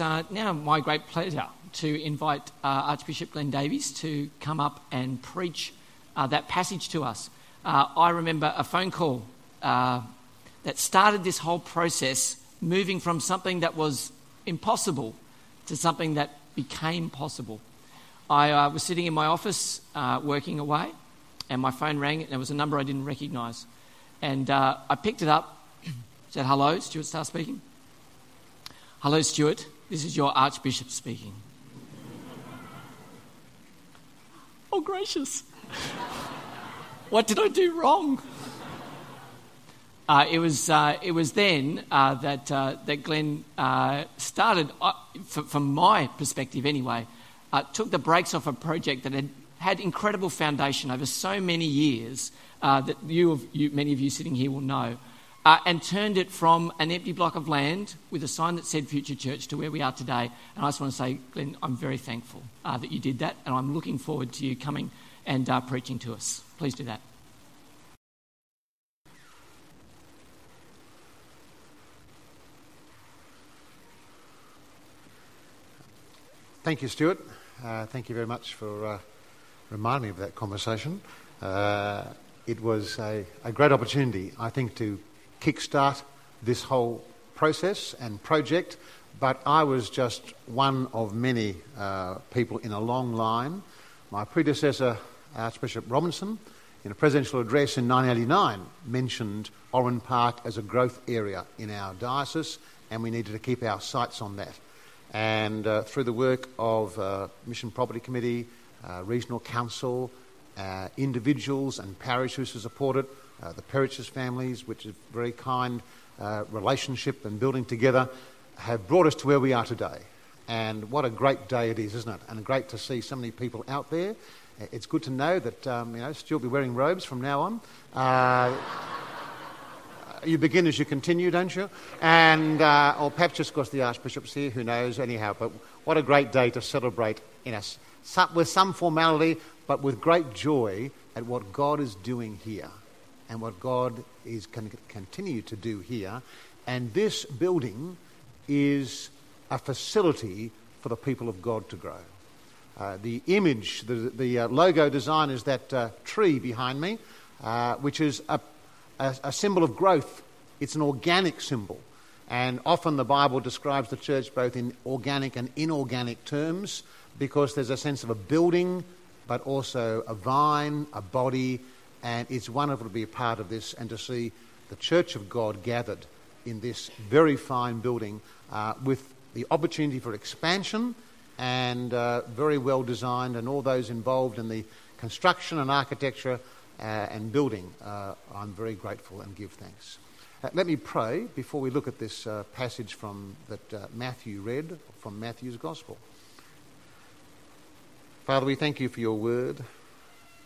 it's uh, now my great pleasure to invite uh, Archbishop Glenn Davies to come up and preach uh, that passage to us. Uh, I remember a phone call uh, that started this whole process, moving from something that was impossible to something that became possible. I uh, was sitting in my office working away, and my phone rang, and there was a number I didn't recognise. And I picked it up, said, Hello, Stuart Starr speaking. Hello, Stuart. This is your Archbishop speaking. oh, gracious. what did I do wrong? Uh, it, was, uh, it was then uh, that, uh, that Glenn uh, started, uh, from my perspective anyway, took the brakes off a project that had had incredible foundation over so many years that you, you, many of you sitting here will know uh, and turned it from an empty block of land with a sign that said Future Church to where we are today. And I just want to say, Glenn, I'm very thankful uh, that you did that, and I'm looking forward to you coming and uh, preaching to us. Please do that. Thank you, Stuart. Uh, thank you very much for uh, reminding me of that conversation. Uh, it was a, a great opportunity, I think, to kickstart this whole process and project, but I was just one of many uh, people in a long line. My predecessor, Archbishop Robinson, in a presidential address in 1989, mentioned Oran Park as a growth area in our diocese, and we needed to keep our sights on that. And uh, through the work of uh, Mission Property Committee, uh, Regional Council, uh, individuals and parishes who support it, uh, the Periches families, which is very kind uh, relationship and building together, have brought us to where we are today. And what a great day it is, isn't it? And great to see so many people out there. Uh, it's good to know that, um, you know, Stuart will be wearing robes from now on. Uh, you begin as you continue, don't you? And, uh, or perhaps just because the Archbishop's here, who knows, anyhow. But what a great day to celebrate in us, with some formality, but with great joy at what God is doing here and what God is to continue to do here. And this building is a facility for the people of God to grow. Uh, the image, the, the uh, logo design is that uh, tree behind me, uh, which is a, a, a symbol of growth. It's an organic symbol. And often the Bible describes the church both in organic and inorganic terms because there's a sense of a building, but also a vine, a body, and it's wonderful to be a part of this and to see the Church of God gathered in this very fine building uh, with the opportunity for expansion and uh, very well designed, and all those involved in the construction and architecture uh, and building. Uh, I'm very grateful and give thanks. Uh, let me pray before we look at this uh, passage from that Matthew read from Matthew's Gospel. Father, we thank you for your word.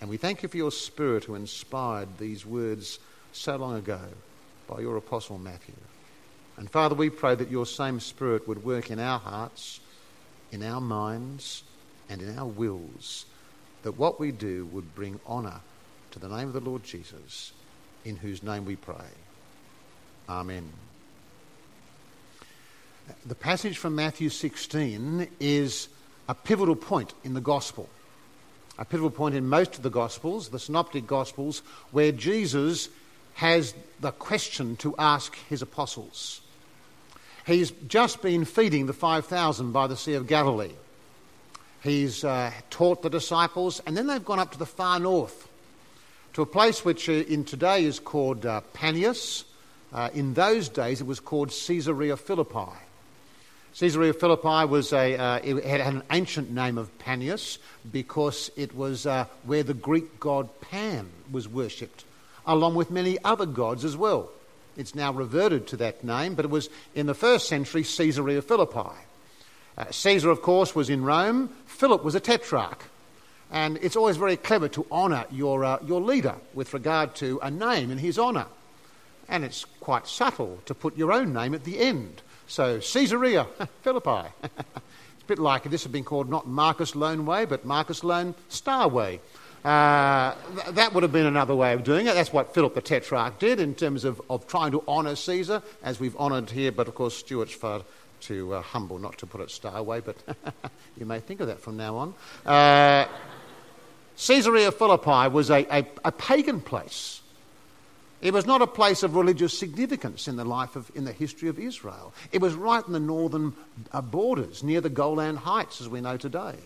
And we thank you for your Spirit who inspired these words so long ago by your Apostle Matthew. And Father, we pray that your same Spirit would work in our hearts, in our minds, and in our wills, that what we do would bring honour to the name of the Lord Jesus, in whose name we pray. Amen. The passage from Matthew 16 is a pivotal point in the gospel a pivotal point in most of the Gospels, the Synoptic Gospels, where Jesus has the question to ask his apostles. He's just been feeding the 5,000 by the Sea of Galilee. He's uh, taught the disciples, and then they've gone up to the far north, to a place which uh, in today is called uh, Panias. Uh, in those days, it was called Caesarea Philippi. Caesarea Philippi was a, uh, it had an ancient name of Panias because it was uh, where the Greek god Pan was worshipped, along with many other gods as well. It's now reverted to that name, but it was in the first century Caesarea Philippi. Uh, Caesar, of course, was in Rome. Philip was a tetrarch. And it's always very clever to honour your, uh, your leader with regard to a name in his honour. And it's quite subtle to put your own name at the end. So, Caesarea Philippi. it's a bit like this had been called not Marcus Loane Way, but Marcus Loane Starr Way. Uh, th- that would have been another way of doing it. That's what Philip the Tetrarch did in terms of, of trying to honour Caesar, as we've honoured here, but of course, Stuart's far too uh, humble not to put it Starway, but you may think of that from now on. Uh, Caesarea Philippi was a, a, a, pagan place. It was not a place of religious significance in the life of, in the history of Israel. It was right in the northern uh, borders, near the Golan Heights, as we know today.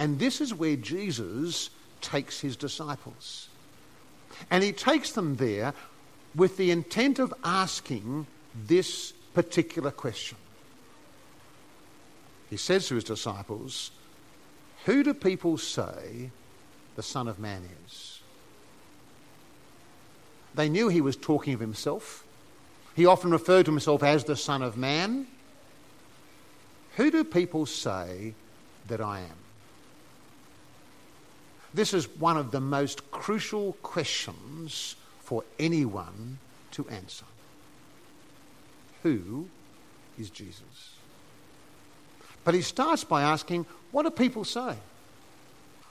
And this is where Jesus takes his disciples. And he takes them there with the intent of asking this particular question. He says to his disciples, Who do people say the Son of Man is? They knew he was talking of himself. He often referred to himself as the Son of Man. Who do people say that I am? This is one of the most crucial questions for anyone to answer. Who is Jesus? But he starts by asking, What do people say?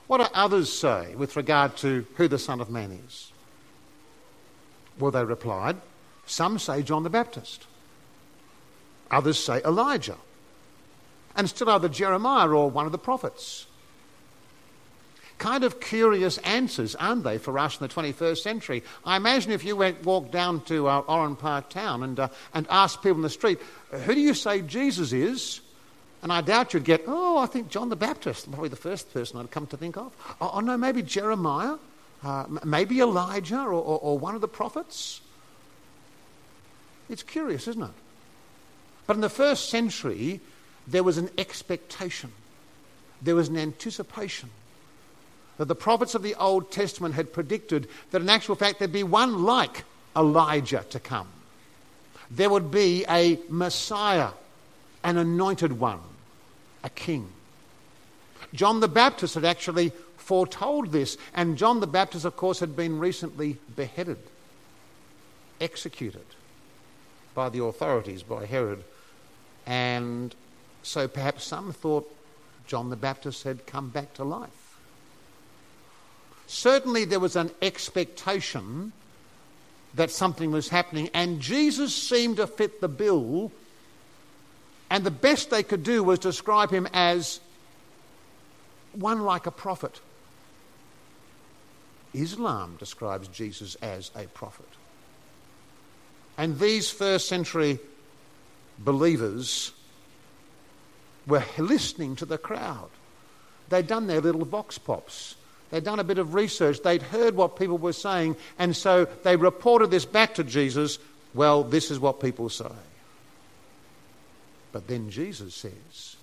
What do others say with regard to who the Son of Man is? Well, they replied, Some say John the Baptist, others say Elijah, and still other Jeremiah or one of the prophets. Kind of curious answers, aren't they, for us in the 21st century? I imagine if you went walk down to uh, Oran Park town and, uh, and asked people in the street, who do you say Jesus is? And I doubt you'd get, oh, I think John the Baptist, probably the first person I'd come to think of. Oh, oh no, maybe Jeremiah, uh, maybe Elijah or, or, or one of the prophets. It's curious, isn't it? But in the first century, there was an expectation, there was an anticipation that the prophets of the Old Testament had predicted that in actual fact there'd be one like Elijah to come. There would be a Messiah, an anointed one, a king. John the Baptist had actually foretold this, and John the Baptist, of course, had been recently beheaded, executed by the authorities, by Herod. And so perhaps some thought John the Baptist had come back to life. Certainly, there was an expectation that something was happening, and Jesus seemed to fit the bill. And the best they could do was describe him as one like a prophet. Islam describes Jesus as a prophet. And these first century believers were listening to the crowd. They'd done their little vox pops. They'd done a bit of research. They'd heard what people were saying. And so they reported this back to Jesus. Well, this is what people say. But then Jesus says,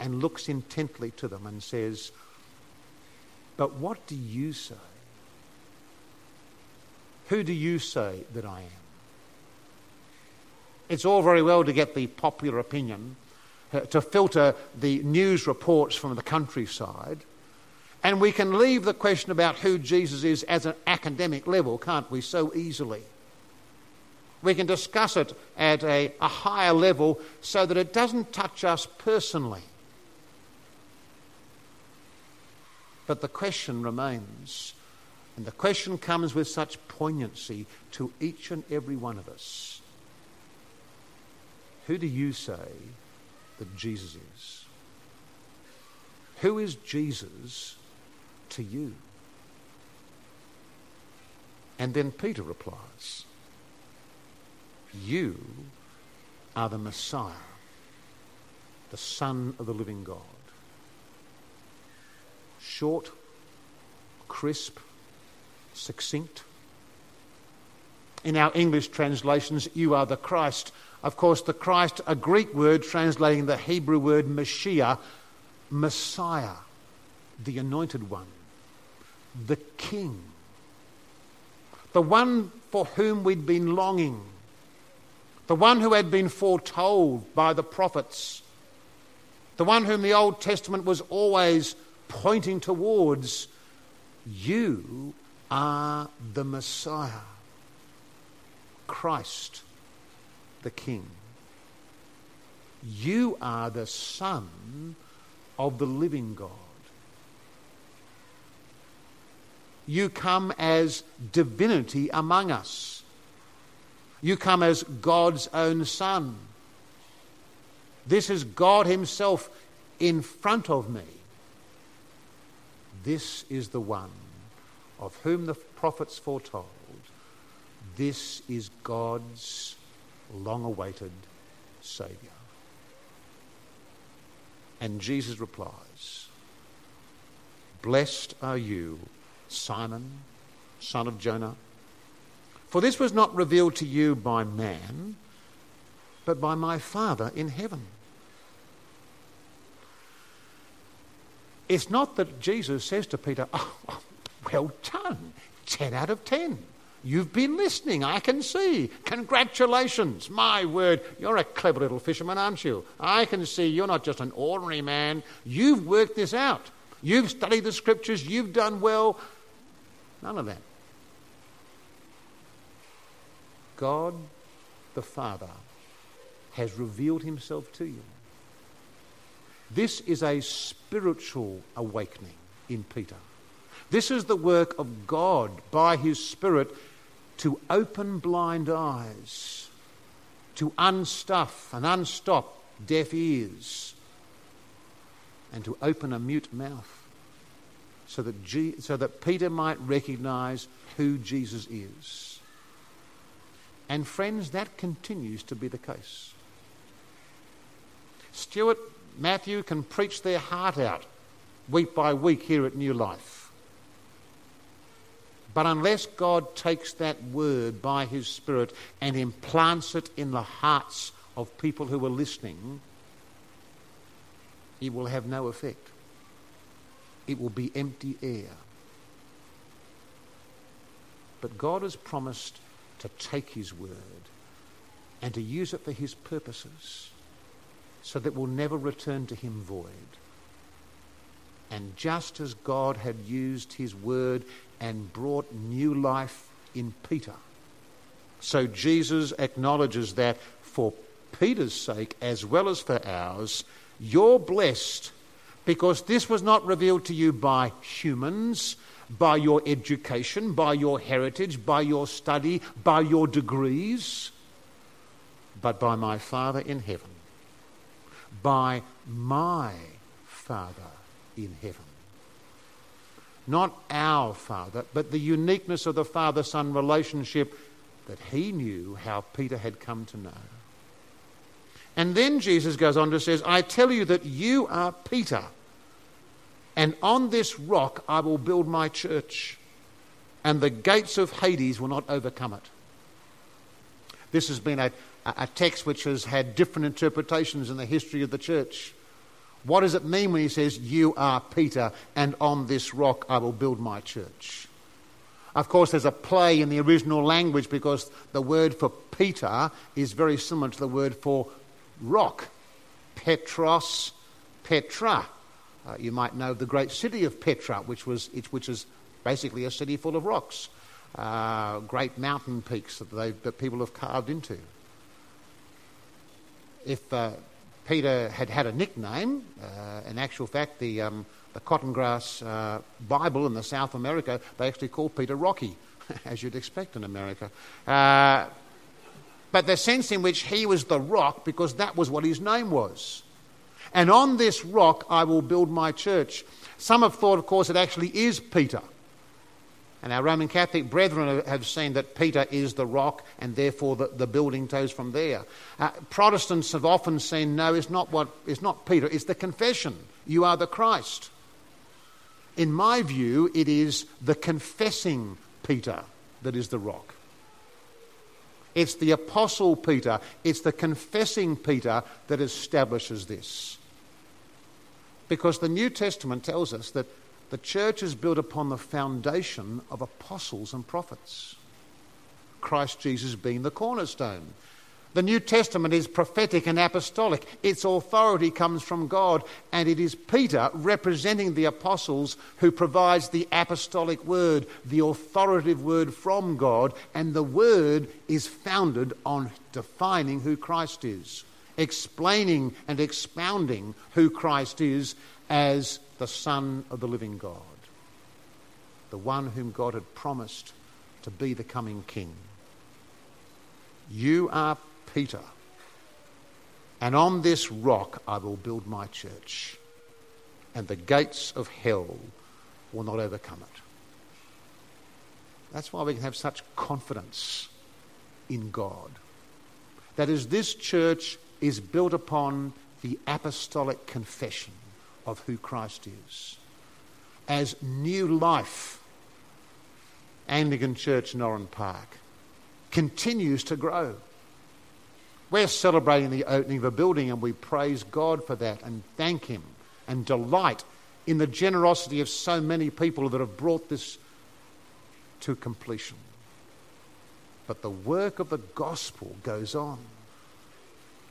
and looks intently to them and says, But what do you say? Who do you say that I am? It's all very well to get the popular opinion, uh, to filter the news reports from the countryside. And we can leave the question about who Jesus is as an academic level, can't we, so easily? We can discuss it at a, a higher level so that it doesn't touch us personally. But the question remains, and the question comes with such poignancy to each and every one of us Who do you say that Jesus is? Who is Jesus to you? And then Peter replies, You are the Messiah, the Son of the living God. Short, crisp, succinct. In our English translations, you are the Christ. Of course, the Christ, a Greek word translating the Hebrew word Mashiach, Messiah, the anointed one the King, the one for whom we'd been longing, the one who had been foretold by the prophets, the one whom the Old Testament was always pointing towards. You are the Messiah, Christ the King. You are the Son of the living God. You come as divinity among us. You come as God's own Son. This is God Himself in front of me. This is the one of whom the prophets foretold. This is God's long awaited Saviour. And Jesus replies, Blessed are you, Simon, son of Jonah, for this was not revealed to you by man, but by my Father in heaven. It's not that Jesus says to Peter, oh, oh, well done, 10 out of 10. You've been listening, I can see. Congratulations. My word, you're a clever little fisherman, aren't you? I can see you're not just an ordinary man. You've worked this out. You've studied the scriptures, you've done well. None of that. God the Father has revealed himself to you. This is a spiritual awakening in Peter. This is the work of God by his Spirit to open blind eyes, to unstuff and unstop deaf ears, and to open a mute mouth so that, G- so that Peter might recognize who Jesus is. And friends, that continues to be the case. Stuart, Matthew can preach their heart out week by week here at New Life. But unless God takes that word by His Spirit and implants it in the hearts of people who are listening, it will have no effect. It will be empty air. But God has promised to take His word and to use it for His purposes so that it will never return to Him void. And just as God had used His word and brought new life in Peter, so Jesus acknowledges that for Peter's sake as well as for ours, you're blessed because this was not revealed to you by humans, by your education, by your heritage, by your study, by your degrees, but by my Father in heaven. By my Father in heaven. Not our Father, but the uniqueness of the Father Son relationship that he knew how Peter had come to know. And then Jesus goes on to say, I tell you that you are Peter and on this rock I will build my church, and the gates of Hades will not overcome it. This has been a, a text which has had different interpretations in the history of the church. What does it mean when he says, You are Peter, and on this rock I will build my church? Of course, there's a play in the original language because the word for Peter is very similar to the word for rock. Petros, Petra. Uh, you might know the great city of Petra, which, was, which is basically a city full of rocks, uh, great mountain peaks that, that people have carved into. If uh, Peter had had a nickname, uh, in actual fact, the, um, the Cotton Patch uh, Bible in the South America, they actually call Peter Rocky, as you'd expect in America. Uh, but the sense in which he was the rock because that was what his name was. And on this rock I will build my church. Some have thought, of course, it actually is Peter. And our Roman Catholic brethren have seen that Peter is the rock and therefore the, the building goes from there. Uh, Protestants have often seen, no, it's not, what, it's not Peter, it's the confession. You are the Christ. In my view, it is the confessing Peter that is the rock. It's the Apostle Peter, it's the confessing Peter that establishes this. Because the New Testament tells us that the church is built upon the foundation of apostles and prophets, Christ Jesus being the cornerstone. The New Testament is prophetic and apostolic. Its authority comes from God, and it is Peter representing the apostles who provides the apostolic word, the authoritative word from God, and the word is founded on defining who Christ is explaining and expounding who Christ is as the Son of the living God, the one whom God had promised to be the coming King. You are Peter, And on this rock I will build my church, and the gates of hell will not overcome it. That's why we can have such confidence in God. That is, this church is built upon the apostolic confession of who Christ is. As new life, Anglican Church, Norran Park, continues to grow. We're celebrating the opening of a building and we praise God for that and thank Him and delight in the generosity of so many people that have brought this to completion. But the work of the gospel goes on.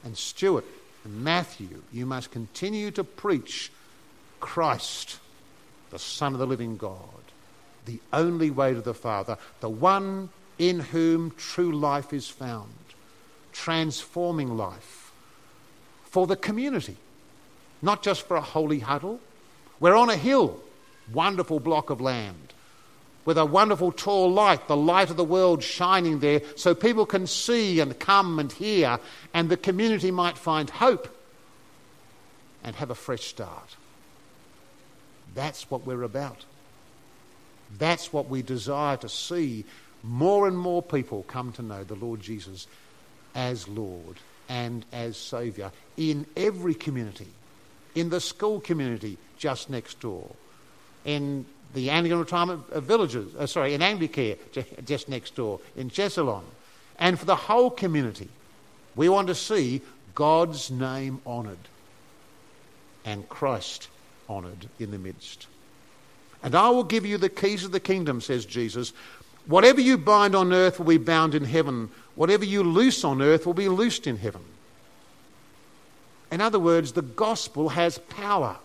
And Stuart and Matthew, you must continue to preach Christ, the Son of the living God, the only way to the Father, the one in whom true life is found, transforming life for the community, not just for a holy huddle. We're on a hill, wonderful block of land with a wonderful tall light, the light of the world shining there, so people can see and come and hear, and the community might find hope and have a fresh start. That's what we're about. That's what we desire to see more and more people come to know the Lord Jesus as Lord and as Saviour in every community, in the school community just next door, in the Anglican retirement villages, uh, sorry, in Anglicare, just next door, in Chesalon, and for the whole community. We want to see God's name honoured and Christ honoured in the midst. And I will give you the keys of the kingdom, says Jesus. Whatever you bind on earth will be bound in heaven. Whatever you loose on earth will be loosed in heaven. In other words, the gospel has power.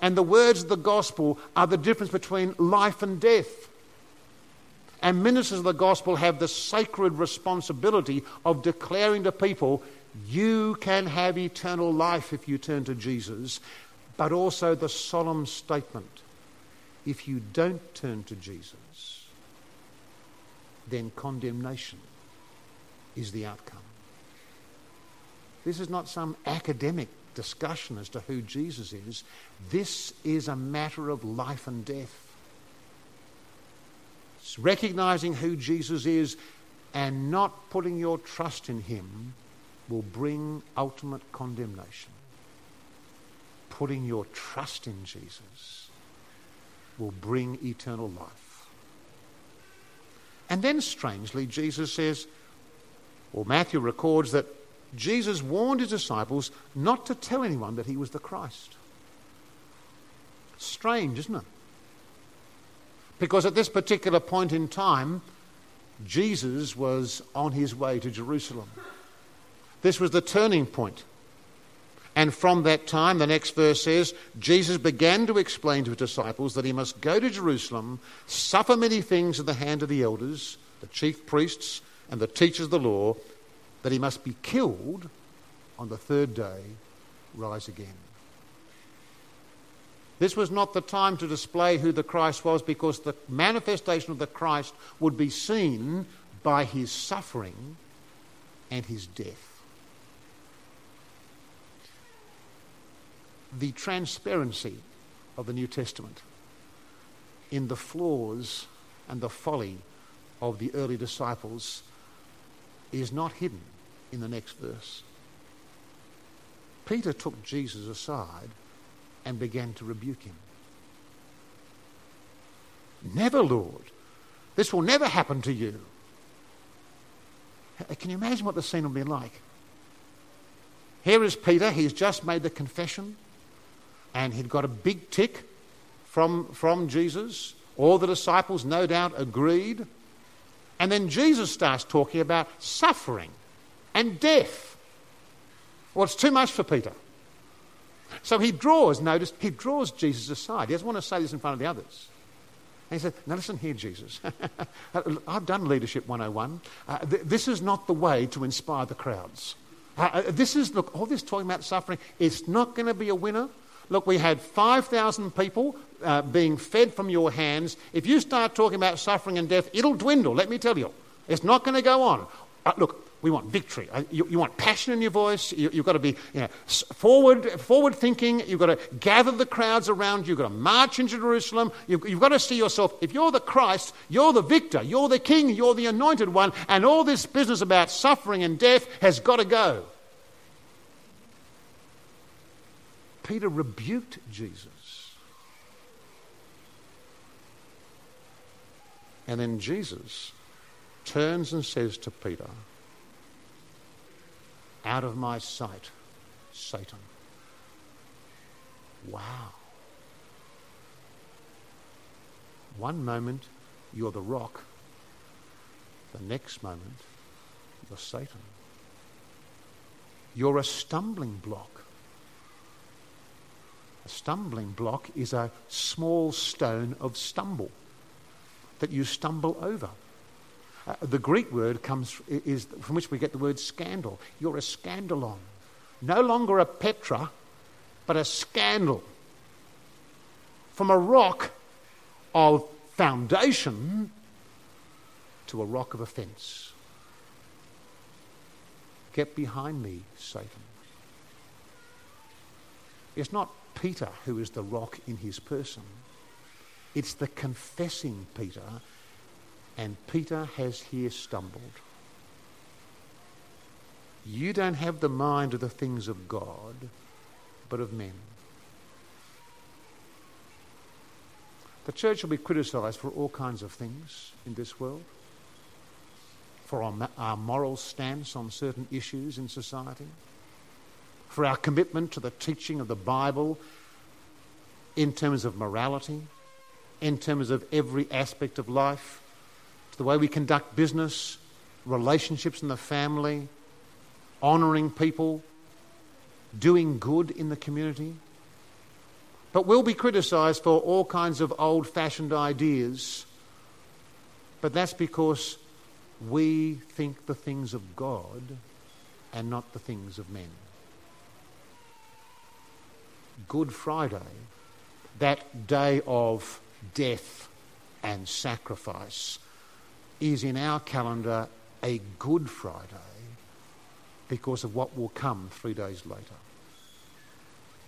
And the words of the gospel are the difference between life and death. And ministers of the gospel have the sacred responsibility of declaring to people, you can have eternal life if you turn to Jesus, but also the solemn statement, if you don't turn to Jesus, then condemnation is the outcome. This is not some academic discussion as to who Jesus is. This is a matter of life and death. It's recognizing who Jesus is and not putting your trust in him will bring ultimate condemnation. Putting your trust in Jesus will bring eternal life. And then, strangely, Jesus says, or Matthew records that Jesus warned his disciples not to tell anyone that he was the Christ. Strange, isn't it? Because at this particular point in time, Jesus was on his way to Jerusalem. This was the turning point. And from that time, the next verse says, Jesus began to explain to his disciples that he must go to Jerusalem, suffer many things at the hand of the elders, the chief priests, and the teachers of the law, that he must be killed on the third day, rise again. This was not the time to display who the Christ was because the manifestation of the Christ would be seen by his suffering and his death. The transparency of the New Testament in the flaws and the folly of the early disciples is not hidden in the next verse. Peter took Jesus aside and began to rebuke him. Never, Lord. This will never happen to you. Uh, can you imagine what the scene will be like? Here is Peter. He's just made the confession and he'd got a big tick from, from Jesus. All the disciples, no doubt, agreed. And then Jesus starts talking about suffering and death. Well, it's too much for Peter. So he draws, notice, he draws Jesus aside. He doesn't want to say this in front of the others. And he said, Now listen here, Jesus. I've done Leadership 101. Uh, th- this is not the way to inspire the crowds. Uh, uh this is, look, all this talking about suffering, it's not going to be a winner. Look, we had 5,000 people uh, being fed from your hands. If you start talking about suffering and death, it'll dwindle, let me tell you. It's not going to go on. Uh, look, we want victory. Uh, you, you want passion in your voice. You, have got to be you know, forward, forward thinking. You've got to gather the crowds around you. You've got to march into Jerusalem. You've, you've got to see yourself. If you're the Christ, you're the victor. You're the king. You're the anointed one. And all this business about suffering and death has got to go. Peter rebuked Jesus. And then Jesus turns and says to Peter, Out of my sight, Satan. Wow. One moment, you're the rock. The next moment, you're Satan. You're a stumbling block. A stumbling block is a small stone of stumble that you stumble over. Uh, the Greek word comes is from which we get the word scandal. You're a scandalon, no longer a Petra, but a scandal. From a rock of foundation to a rock of offence. Get behind me, Satan. It's not Peter who is the rock in his person. It's the confessing Peter, and Peter has here stumbled. You don't have the mind of the things of God, but of men. The church will be criticised for all kinds of things in this world, for our, our moral stance on certain issues in society, for our commitment to the teaching of the Bible in terms of morality in terms of every aspect of life, to the way we conduct business, relationships in the family, honouring people, doing good in the community. But we'll be criticised for all kinds of old fashioned ideas. But that's because we think the things of God and not the things of men. Good Friday, that day of death, and sacrifice is in our calendar a Good Friday because of what will come three days later.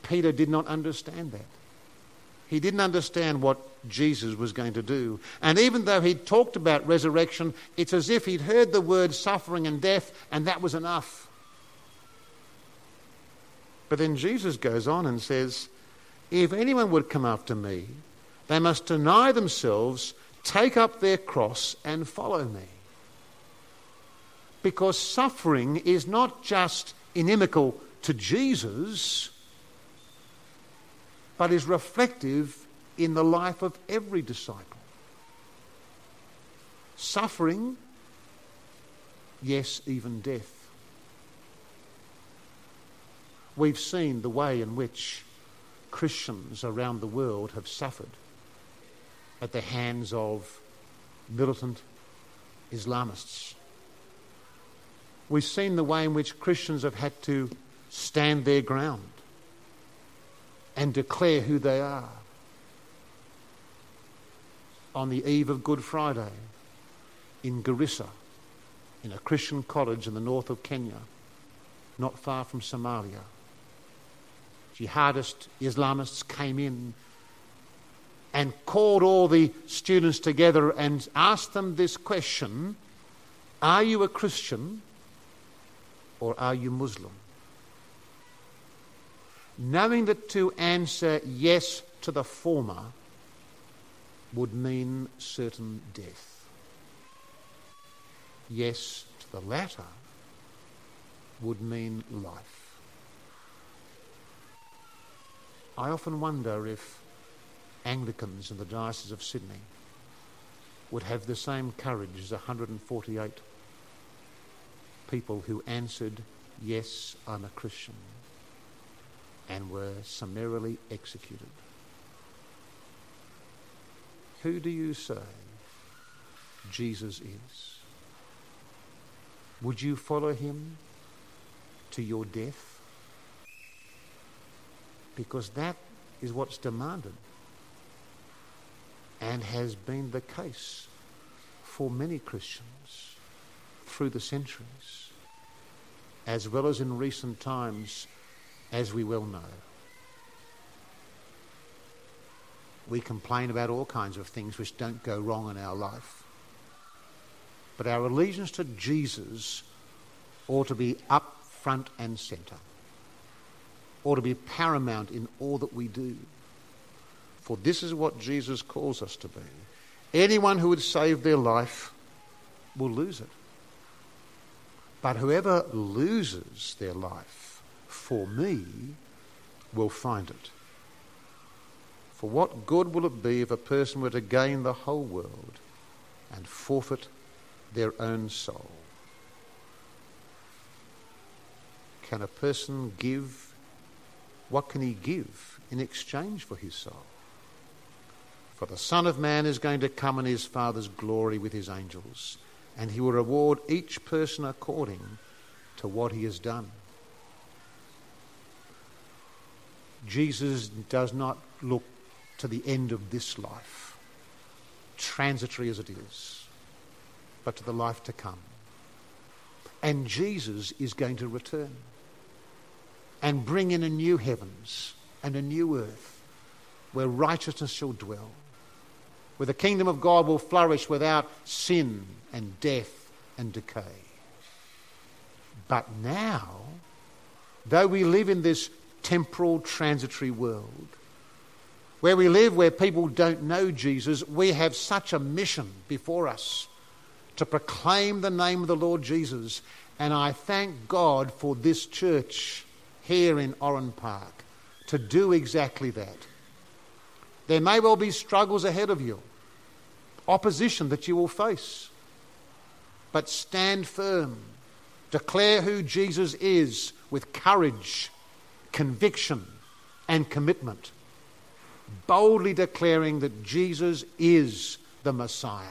Peter did not understand that. He didn't understand what Jesus was going to do. And even though he'd talked about resurrection, it's as if he'd heard the word suffering and death, and that was enough. But then Jesus goes on and says, If anyone would come after me, they must deny themselves, take up their cross, and follow me. Because suffering is not just inimical to Jesus, but is reflective in the life of every disciple. Suffering, yes, even death. We've seen the way in which Christians around the world have suffered at the hands of militant Islamists. We've seen the way in which Christians have had to stand their ground and declare who they are. On the eve of Good Friday in Garissa, in a Christian college in the north of Kenya, not far from Somalia, jihadist Islamists came in and called all the students together and asked them this question Are you a Christian or are you Muslim? Knowing that to answer yes to the former would mean certain death. Yes to the latter would mean life. I often wonder if Anglicans in the Diocese of Sydney would have the same courage as 148 people who answered, Yes, I'm a Christian, and were summarily executed. Who do you say Jesus is? Would you follow him to your death? Because that is what's demanded and has been the case for many Christians through the centuries. as well as in recent times, as we well know. We complain about all kinds of things which don't go wrong in our life. But our allegiance to Jesus ought to be up front and centre, ought to be paramount in all that we do. For this is what Jesus calls us to be. Anyone who would save their life will lose it. But whoever loses their life for me will find it. For what good will it be if a person were to gain the whole world and forfeit their own soul? Can a person give? What can he give in exchange for his soul? For the Son of Man is going to come in his Father's glory with his angels, and he will reward each person according to what he has done. Jesus does not look to the end of this life, transitory as it is, but to the life to come. And Jesus is going to return and bring in a new heavens and a new earth where righteousness shall dwell, where the kingdom of God will flourish without sin and death and decay. But now, though we live in this temporal, transitory world, where we live, where people don't know Jesus, we have such a mission before us to proclaim the name of the Lord Jesus. And I thank God for this church here in Oran Park to do exactly that. There may well be struggles ahead of you, opposition that you will face. But stand firm. Declare who Jesus is with courage, conviction, and commitment boldly declaring that Jesus is the Messiah.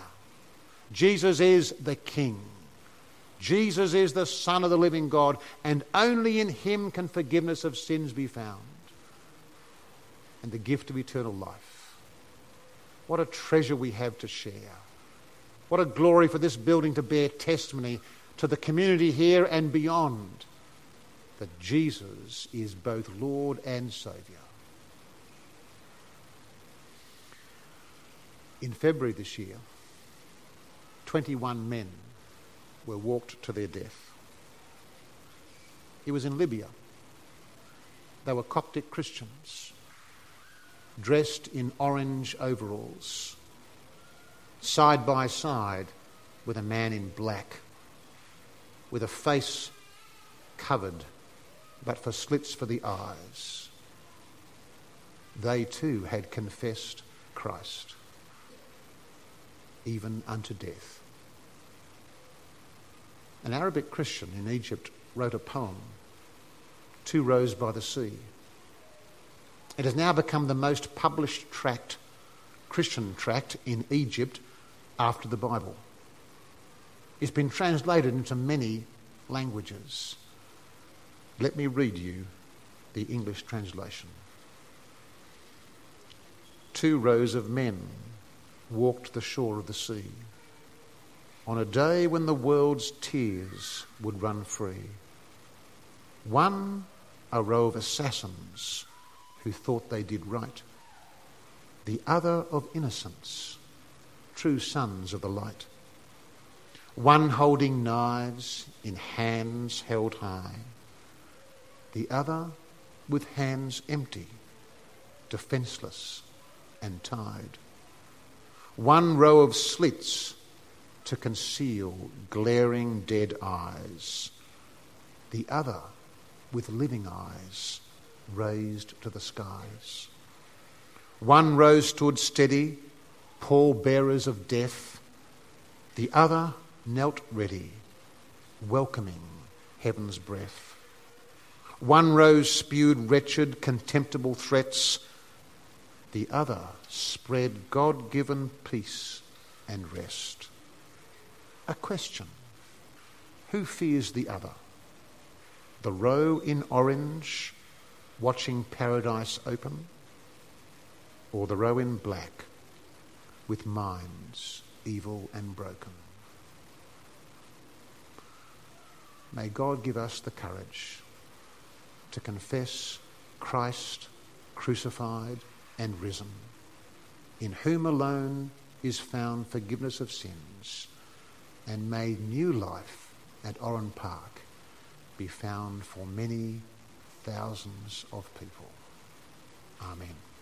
Jesus is the King. Jesus is the Son of the living God, and only in Him can forgiveness of sins be found and the gift of eternal life. What a treasure we have to share. What a glory for this building to bear testimony to the community here and beyond that Jesus is both Lord and Saviour. In February this year, 21 men were walked to their death. It was in Libya. They were Coptic Christians, dressed in orange overalls, side by side with a man in black, with a face covered but for slits for the eyes. They too had confessed Christ even unto death. An Arabic Christian in Egypt wrote a poem, Two Rows by the Sea. It has now become the most published tract, Christian tract in Egypt after the Bible. It's been translated into many languages. Let me read you the English translation. Two rows of men walked the shore of the sea. On a day when the world's tears would run free, one a row of assassins who thought they did right, the other of innocence, true sons of the light. One holding knives in hands held high, the other with hands empty, defenceless and tied one row of slits to conceal glaring dead eyes, the other with living eyes raised to the skies. One row stood steady, pall bearers of death, the other knelt ready, welcoming heaven's breath. One row spewed wretched, contemptible threats the other spread God given peace and rest. A question Who fears the other? The row in orange watching paradise open? Or the row in black with minds evil and broken? May God give us the courage to confess Christ crucified and risen, in whom alone is found forgiveness of sins, and may new life at Oran Park be found for many thousands of people. Amen.